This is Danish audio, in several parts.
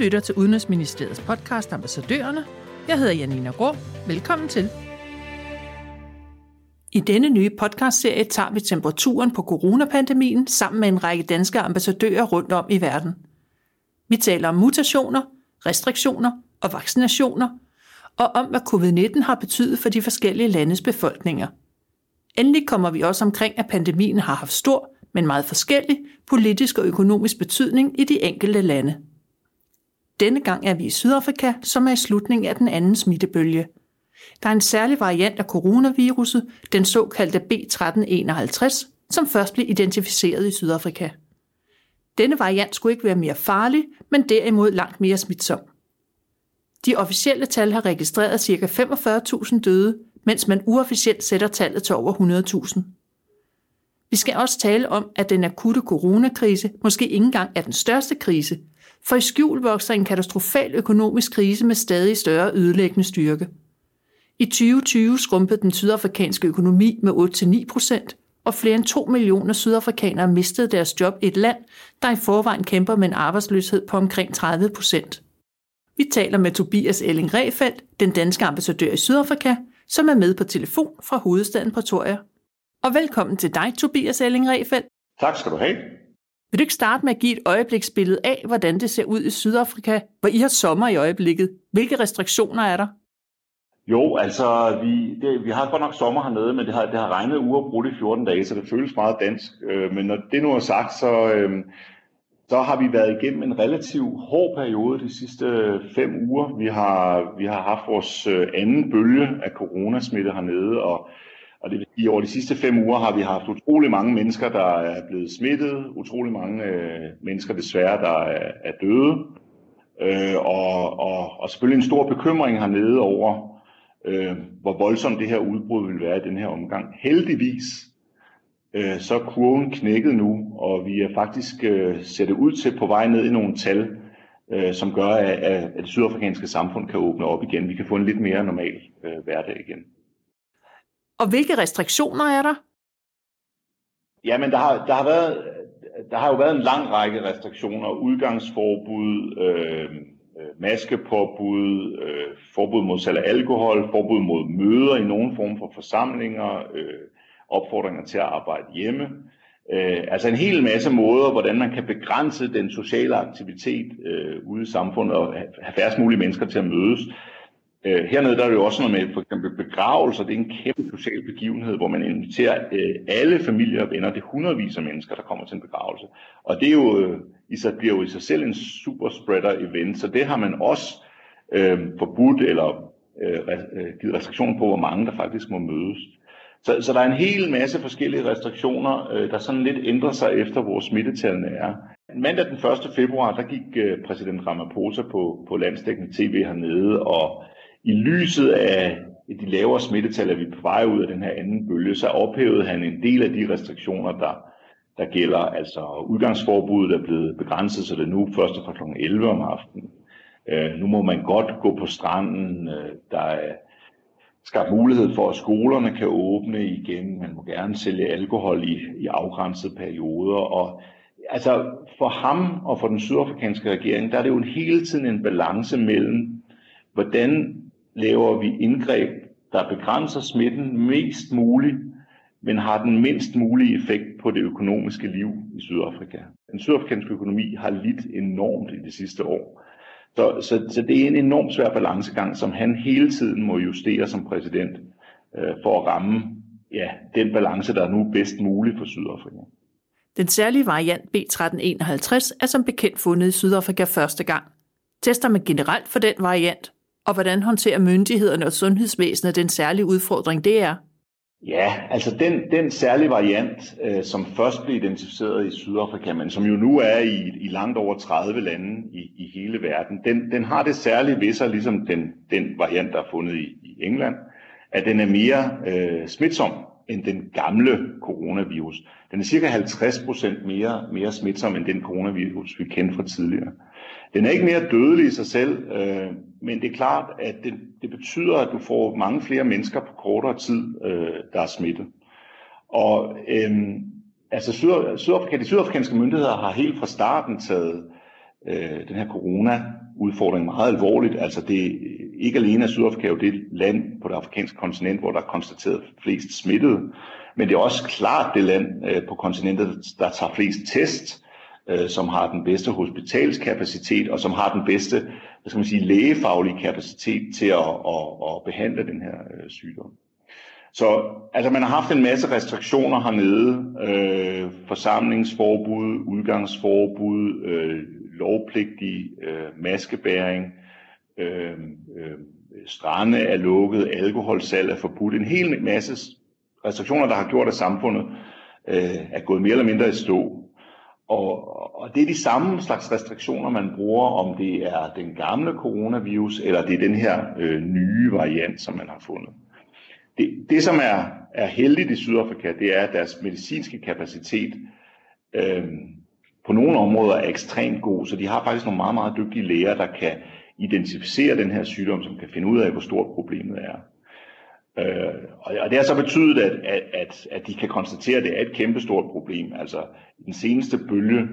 lytter til Udenrigsministeriets podcast Ambassadørerne. Jeg hedder Janina Grå. Velkommen til. I denne nye podcastserie tager vi temperaturen på coronapandemien sammen med en række danske ambassadører rundt om i verden. Vi taler om mutationer, restriktioner og vaccinationer, og om hvad covid-19 har betydet for de forskellige landes befolkninger. Endelig kommer vi også omkring, at pandemien har haft stor, men meget forskellig politisk og økonomisk betydning i de enkelte lande. Denne gang er vi i Sydafrika, som er i slutningen af den anden smittebølge. Der er en særlig variant af coronaviruset, den såkaldte B1351, som først blev identificeret i Sydafrika. Denne variant skulle ikke være mere farlig, men derimod langt mere smitsom. De officielle tal har registreret ca. 45.000 døde, mens man uofficielt sætter tallet til over 100.000. Vi skal også tale om, at den akutte coronakrise måske ikke engang er den største krise, for i skjul vokser en katastrofal økonomisk krise med stadig større ødelæggende styrke. I 2020 skrumpede den sydafrikanske økonomi med 8-9 procent, og flere end 2 millioner sydafrikanere mistede deres job i et land, der i forvejen kæmper med en arbejdsløshed på omkring 30 procent. Vi taler med Tobias Elling Refeldt, den danske ambassadør i Sydafrika, som er med på telefon fra hovedstaden Pretoria. Og velkommen til dig, Tobias Elling Refeldt. Tak skal du have. Vil du ikke starte med at give et øjebliksbillede af, hvordan det ser ud i Sydafrika, hvor I har sommer i øjeblikket? Hvilke restriktioner er der? Jo, altså vi, det, vi har godt nok sommer hernede, men det har, det har regnet uafbrudt i 14 dage, så det føles meget dansk. Øh, men når det nu er sagt, så, øh, så har vi været igennem en relativt hård periode de sidste fem uger. Vi har, vi har haft vores øh, anden bølge af coronasmitte hernede, og og det vil sige, at over de sidste fem uger har vi haft utrolig mange mennesker, der er blevet smittet, utrolig mange øh, mennesker desværre, der er, er døde, øh, og, og, og selvfølgelig en stor bekymring hernede over, øh, hvor voldsomt det her udbrud vil være i den her omgang. Heldigvis øh, så er kurven knækket nu, og vi er faktisk øh, sættet ud til på vej ned i nogle tal, øh, som gør, at, at det sydafrikanske samfund kan åbne op igen. Vi kan få en lidt mere normal øh, hverdag igen. Og hvilke restriktioner er der? Jamen, der har, der har, været, der har jo været en lang række restriktioner. Udgangsforbud, øh, øh, maskepåbud, øh, forbud mod salg af alkohol, forbud mod møder i nogen form for forsamlinger, øh, opfordringer til at arbejde hjemme. Øh, altså en hel masse måder, hvordan man kan begrænse den sociale aktivitet øh, ude i samfundet og have færrest mulige mennesker til at mødes. Øh, hernede der er det jo også noget med for eksempel begravelser. Det er en kæmpe social begivenhed, hvor man inviterer øh, alle familier og venner. Det er hundredvis af mennesker, der kommer til en begravelse. Og det er jo, øh, i sig, bliver jo i sig selv en super spreader event, så det har man også øh, forbudt eller øh, øh, givet restriktioner på, hvor mange der faktisk må mødes. Så, så der er en hel masse forskellige restriktioner, øh, der sådan lidt ændrer sig efter, hvor smittetallene er. Mandag den 1. februar, der gik øh, præsident Ramaphosa på, på landstækkende tv hernede og i lyset af de lavere smittetal, at vi er på vej ud af den her anden bølge, så ophævede han en del af de restriktioner, der, der gælder. Altså udgangsforbuddet er blevet begrænset, så det er nu først fra kl. 11 om aftenen. Øh, nu må man godt gå på stranden. Øh, der er skabt mulighed for, at skolerne kan åbne igen. Man må gerne sælge alkohol i, i afgrænsede perioder. Og altså for ham og for den sydafrikanske regering, der er det jo en hele tiden en balance mellem, hvordan laver vi indgreb, der begrænser smitten mest muligt, men har den mindst mulige effekt på det økonomiske liv i Sydafrika. Den sydafrikanske økonomi har lidt enormt i de sidste år. Så, så, så det er en enormt svær balancegang, som han hele tiden må justere som præsident øh, for at ramme ja, den balance, der er nu bedst mulig for Sydafrika. Den særlige variant B1351 er som bekendt fundet i Sydafrika første gang. Tester man generelt for den variant, og hvordan håndterer myndighederne og sundhedsvæsenet den særlige udfordring, det er? Ja, altså den, den særlige variant, øh, som først blev identificeret i Sydafrika, men som jo nu er i, i langt over 30 lande i, i hele verden, den, den har det særlige ved sig, ligesom den, den variant, der er fundet i, i England, at den er mere øh, smitsom end den gamle coronavirus. Den er cirka 50% mere, mere smitsom end den coronavirus, vi kendte fra tidligere. Den er ikke mere dødelig i sig selv, øh, men det er klart, at det, det betyder, at du får mange flere mennesker på kortere tid, øh, der er smittet. Og øh, altså Syd, Sydafrika, de sydafrikanske myndigheder har helt fra starten taget øh, den her corona udfordring meget alvorligt. Altså det, ikke alene er Sydafrika jo det land på det afrikanske kontinent, hvor der er konstateret flest smittede, men det er også klart det land øh, på kontinentet, der tager flest test, øh, som har den bedste hospitalskapacitet, og som har den bedste hvad skal man sige, lægefaglige kapacitet til at, at, at behandle den her øh, sygdom. Så altså, man har haft en masse restriktioner hernede. Øh, forsamlingsforbud, udgangsforbud, øh, lovpligtig øh, maskebæring, øh, øh, strande er lukket, alkoholsalg er forbudt. En hel masse restriktioner, der har gjort, at samfundet øh, er gået mere eller mindre i stå. Og, og det er de samme slags restriktioner, man bruger, om det er den gamle coronavirus, eller det er den her øh, nye variant, som man har fundet. Det, det som er, er heldigt i Sydafrika, det er, at deres medicinske kapacitet øh, på nogle områder er ekstremt god, så de har faktisk nogle meget, meget dygtige læger, der kan identificere den her sygdom, som kan finde ud af, hvor stort problemet er. Øh, og det har så betydet, at, at, at, at de kan konstatere, at det er et kæmpestort problem. Altså i den seneste bølge,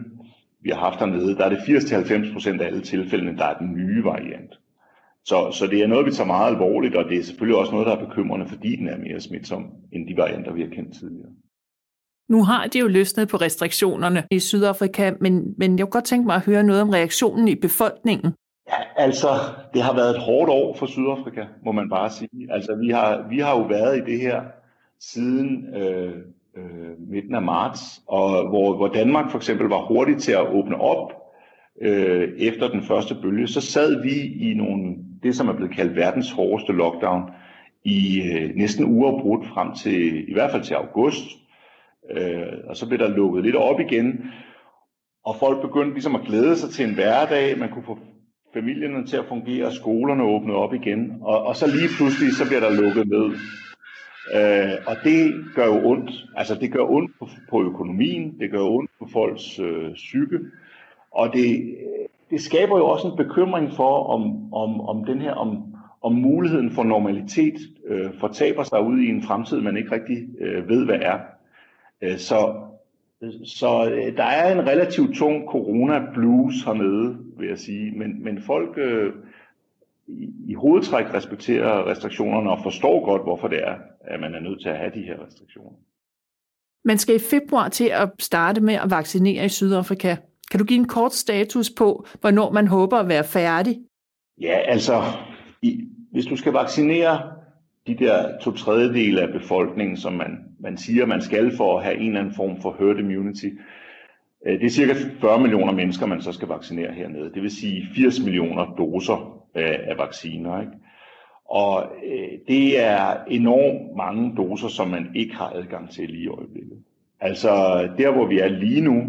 vi har haft dernede, der er det 80-90% af alle tilfældene, der er den nye variant. Så, så det er noget, vi tager meget alvorligt, og det er selvfølgelig også noget, der er bekymrende, fordi den er mere smitsom end de varianter, vi har kendt tidligere. Nu har de jo løsnet på restriktionerne i Sydafrika, men, men jeg kunne godt tænke mig at høre noget om reaktionen i befolkningen. Ja, altså, det har været et hårdt år for Sydafrika, må man bare sige. Altså, vi har, vi har jo været i det her siden øh, øh, midten af marts, og hvor, hvor Danmark for eksempel var hurtigt til at åbne op øh, efter den første bølge, så sad vi i nogle, det, som er blevet kaldt verdens hårdeste lockdown, i øh, næsten uafbrudt frem til, i hvert fald til august. Øh, og så blev der lukket lidt op igen, og folk begyndte ligesom at glæde sig til en hverdag. Man kunne få familierne til at fungere, skolerne åbnet op igen, og, og så lige pludselig, så bliver der lukket ned. Øh, og det gør jo ondt. Altså det gør ondt på, på økonomien, det gør ondt på folks øh, psyke, og det, det skaber jo også en bekymring for, om, om, om den her, om, om muligheden for normalitet øh, fortaber sig ud i en fremtid, man ikke rigtig øh, ved, hvad er. Øh, så så øh, der er en relativt tung corona-blues hernede, vil jeg sige. Men, men folk øh, i, i hovedtræk respekterer restriktionerne og forstår godt, hvorfor det er, at man er nødt til at have de her restriktioner. Man skal i februar til at starte med at vaccinere i Sydafrika. Kan du give en kort status på, hvornår man håber at være færdig? Ja, altså, i, hvis du skal vaccinere de der to tredjedel af befolkningen, som man, man siger, man skal for at have en eller anden form for herd immunity, øh, det er cirka 40 millioner mennesker, man så skal vaccinere hernede. Det vil sige 80 millioner doser af, af vacciner. Ikke? Og øh, det er enormt mange doser, som man ikke har adgang til lige i øjeblikket. Altså der, hvor vi er lige nu,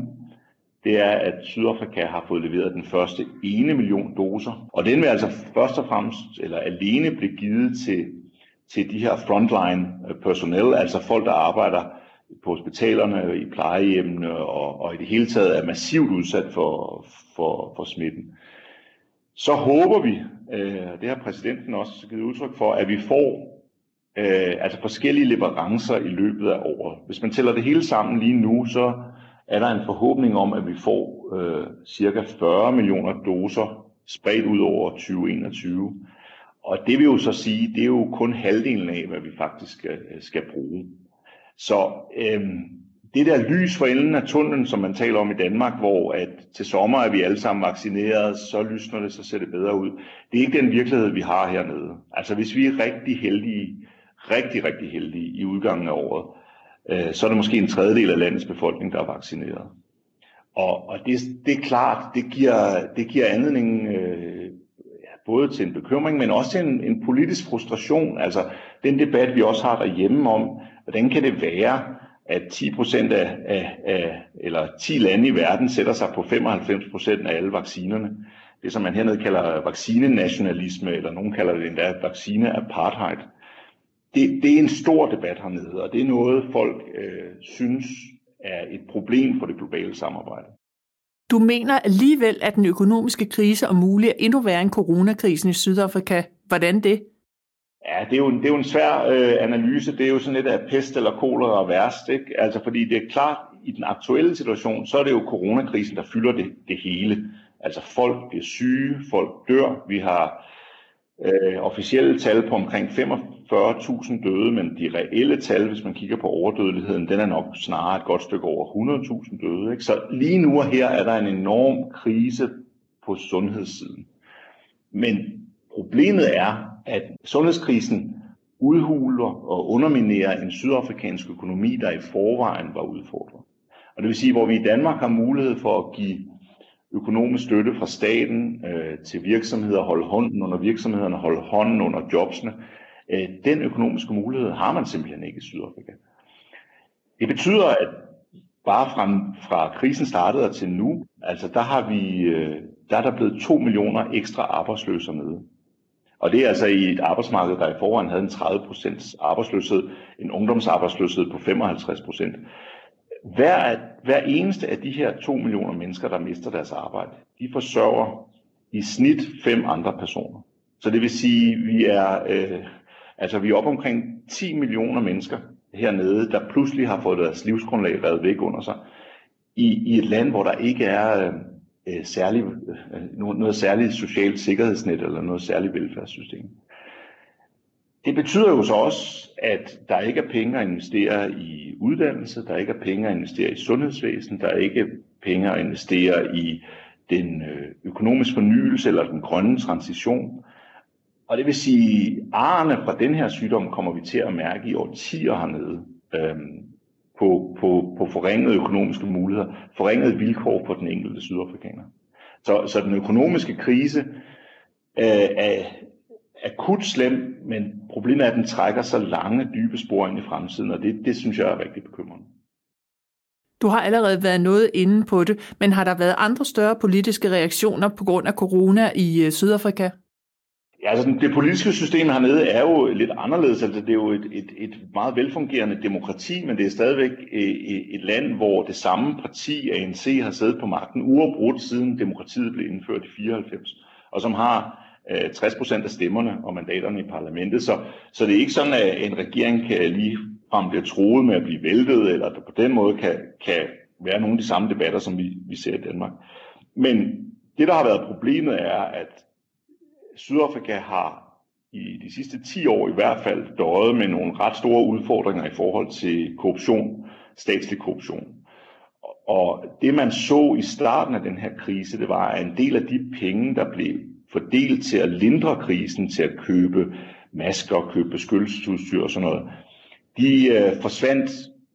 det er, at Sydafrika har fået leveret den første ene million doser. Og den vil altså først og fremmest, eller alene blive givet til til de her frontline øh, personel, altså folk, der arbejder på hospitalerne, i plejehjemmene og, og i det hele taget er massivt udsat for, for, for smitten. Så håber vi, øh, det har præsidenten også givet udtryk for, at vi får øh, altså forskellige leverancer i løbet af året. Hvis man tæller det hele sammen lige nu, så er der en forhåbning om, at vi får øh, cirka 40 millioner doser spredt ud over 2021. Og det vil jo så sige, det er jo kun halvdelen af, hvad vi faktisk skal, skal bruge. Så øhm, det der lys for enden af tunnelen, som man taler om i Danmark, hvor at til sommer er vi alle sammen vaccineret, så lysner det, så ser det bedre ud. Det er ikke den virkelighed, vi har hernede. Altså hvis vi er rigtig heldige, rigtig, rigtig heldige i udgangen af året, øh, så er det måske en tredjedel af landets befolkning, der er vaccineret. Og, og det, det er klart, det giver, det giver anledning øh, både til en bekymring, men også til en, en politisk frustration. Altså den debat, vi også har derhjemme om, hvordan kan det være, at 10 procent af, af, af, eller 10 lande i verden sætter sig på 95 procent af alle vaccinerne. Det, som man hernede kalder vaccinenationalisme, eller nogen kalder det endda vaccineapartheid. Det, det er en stor debat hernede, og det er noget, folk øh, synes er et problem for det globale samarbejde. Du mener alligevel, at den økonomiske krise om muligt er endnu værre end coronakrisen i Sydafrika. Hvordan det? Ja, det er jo, en, det er jo en svær øh, analyse. Det er jo sådan lidt af pest eller kolera værst. Ikke? Altså, fordi det er klart, i den aktuelle situation, så er det jo coronakrisen, der fylder det, det hele. Altså folk bliver syge, folk dør. Vi har øh, officielle tal på omkring 45.000 døde, men de reelle tal, hvis man kigger på overdødeligheden, den er nok snarere et godt stykke over 100.000 døde. Ikke? Så lige nu og her er der en enorm krise på sundhedssiden. Men problemet er, at sundhedskrisen udhuler og underminerer en sydafrikansk økonomi, der i forvejen var udfordret. Og det vil sige, hvor vi i Danmark har mulighed for at give økonomisk støtte fra staten øh, til virksomheder, holde hånden under virksomhederne, holde hånden under jobsene, øh, den økonomiske mulighed har man simpelthen ikke i Sydafrika. Det betyder, at bare fra, fra krisen startede og til nu, altså der har vi, øh, der er der blevet 2 millioner ekstra arbejdsløse med. Og det er altså i et arbejdsmarked, der i forvejen havde en 30% arbejdsløshed, en ungdomsarbejdsløshed på 55%. Hver, hver eneste af de her 2 millioner mennesker, der mister deres arbejde, de forsørger i snit fem andre personer. Så det vil sige, vi er, øh, altså vi er op omkring 10 millioner mennesker hernede, der pludselig har fået deres livsgrundlag revet væk under sig, i, i et land, hvor der ikke er øh, øh særlig, øh, øh noget, noget særligt socialt sikkerhedsnet eller noget særligt velfærdssystem. Det betyder jo så også, at der ikke er penge at investere i uddannelse, der ikke er penge at investere i sundhedsvæsen, der er ikke penge at investere i den øh, økonomiske fornyelse eller den grønne transition. Og det vil sige, arerne fra den her sygdom kommer vi til at mærke i årtier hernede øhm, på, på, på forringede økonomiske muligheder, forringede vilkår for den enkelte sydafrikaner. Så, så den økonomiske krise øh, er, akut slem, men problemet er, at den trækker så lange, dybe spor ind i fremtiden, og det, det synes jeg er rigtig bekymrende. Du har allerede været noget inde på det, men har der været andre større politiske reaktioner på grund af corona i øh, Sydafrika? Ja, altså det politiske system hernede er jo lidt anderledes. Altså det er jo et, et, et meget velfungerende demokrati, men det er stadigvæk øh, et land, hvor det samme parti, ANC, har siddet på magten uafbrudt siden demokratiet blev indført i 94, og som har 60 øh, procent af stemmerne og mandaterne i parlamentet. Så, så det er ikke sådan, at en regering kan lige frem bliver troet med at blive væltet, eller på den måde kan, kan være nogle af de samme debatter, som vi, vi ser i Danmark. Men det, der har været problemet, er, at Sydafrika har i de sidste 10 år i hvert fald døjet med nogle ret store udfordringer i forhold til korruption, statslig korruption. Og det man så i starten af den her krise, det var, at en del af de penge, der blev fordelt til at lindre krisen, til at købe masker, købe beskyttelsesudstyr og sådan noget, de øh, forsvandt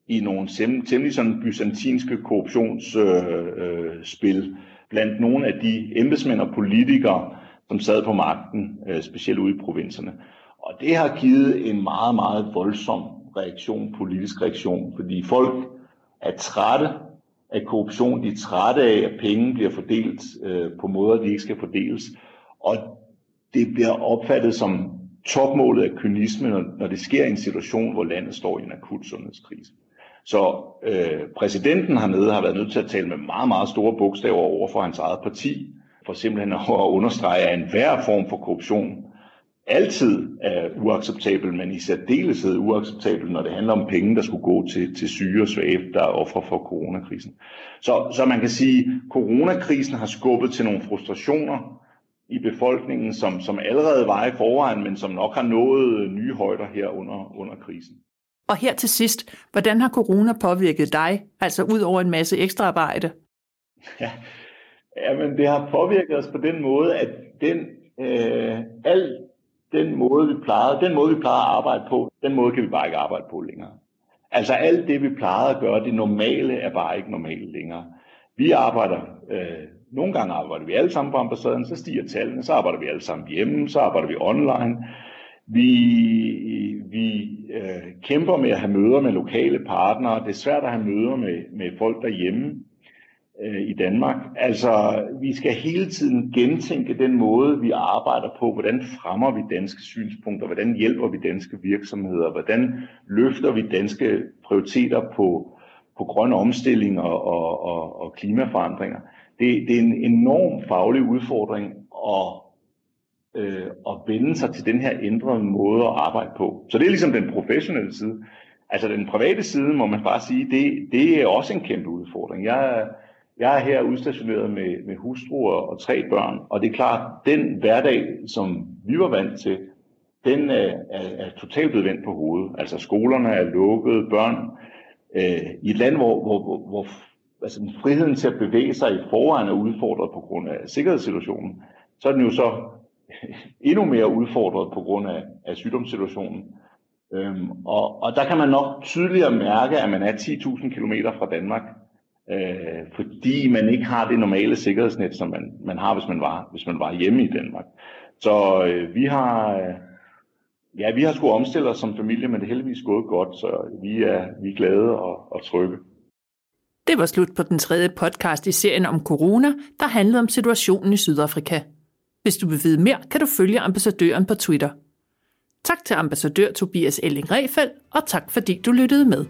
i nogle temmelig sådan byzantinske korruptionsspil øh, øh, blandt nogle af de embedsmænd og politikere, som sad på magten, øh, specielt ude i provinserne. Og det har givet en meget, meget voldsom reaktion, politisk reaktion, fordi folk er trætte af korruption, de er trætte af, at penge bliver fordelt øh, på måder, de ikke skal fordeles. Og det bliver opfattet som topmålet af kynisme, når, når det sker i en situation, hvor landet står i en akut sundhedskrise. Så øh, præsidenten hernede har været nødt til at tale med meget, meget store bogstaver over for hans eget parti, for simpelthen at understrege, at enhver form for korruption altid er uacceptabel, men i særdeleshed uacceptabel, når det handler om penge, der skulle gå til, til syge og svage, der er ofre for coronakrisen. Så, så man kan sige, at coronakrisen har skubbet til nogle frustrationer i befolkningen, som, som allerede var i forvejen, men som nok har nået nye højder her under, under krisen. Og her til sidst, hvordan har corona påvirket dig, altså ud over en masse ekstra arbejde? Ja, men det har påvirket os på den måde, at den, øh, al den måde, vi plejede, den måde, vi plejede at arbejde på, den måde kan vi bare ikke arbejde på længere. Altså alt det, vi plejede at gøre, det normale er bare ikke normalt længere. Vi arbejder øh, nogle gange arbejder vi alle sammen på ambassaden, så stiger tallene, så arbejder vi alle sammen hjemme, så arbejder vi online. Vi, vi øh, kæmper med at have møder med lokale partnere. Det er svært at have møder med, med folk derhjemme øh, i Danmark. Altså, vi skal hele tiden gentænke den måde, vi arbejder på. Hvordan fremmer vi danske synspunkter? Hvordan hjælper vi danske virksomheder? Hvordan løfter vi danske prioriteter på, på grøn omstilling og, og, og, og klimaforandringer? Det, det er en enorm faglig udfordring at, øh, at vende sig til den her ændrede måde at arbejde på. Så det er ligesom den professionelle side. Altså den private side, må man bare sige, det, det er også en kæmpe udfordring. Jeg, Jeg er her udstationeret med, med hustru og tre børn, og det er klart, den hverdag, som vi var vant til, den er, er, er totalt blevet vendt på hovedet. Altså skolerne er lukket, børn øh, i et land, hvor, hvor, hvor, hvor altså, friheden til at bevæge sig i forvejen er udfordret på grund af sikkerhedssituationen, så er den jo så endnu mere udfordret på grund af, af sygdomssituationen. Øhm, og, og der kan man nok tydeligere mærke, at man er 10.000 km fra Danmark, øh, fordi man ikke har det normale sikkerhedsnet, som man, man har, hvis man, var, hvis man var hjemme i Danmark. Så øh, vi har... Øh, Ja, vi har skulle omstille os som familie, men det er heldigvis gået godt, så vi er, vi er glade og, og trygge. Det var slut på den tredje podcast i serien om corona, der handlede om situationen i Sydafrika. Hvis du vil vide mere, kan du følge ambassadøren på Twitter. Tak til ambassadør Tobias Elling Refeldt, og tak fordi du lyttede med.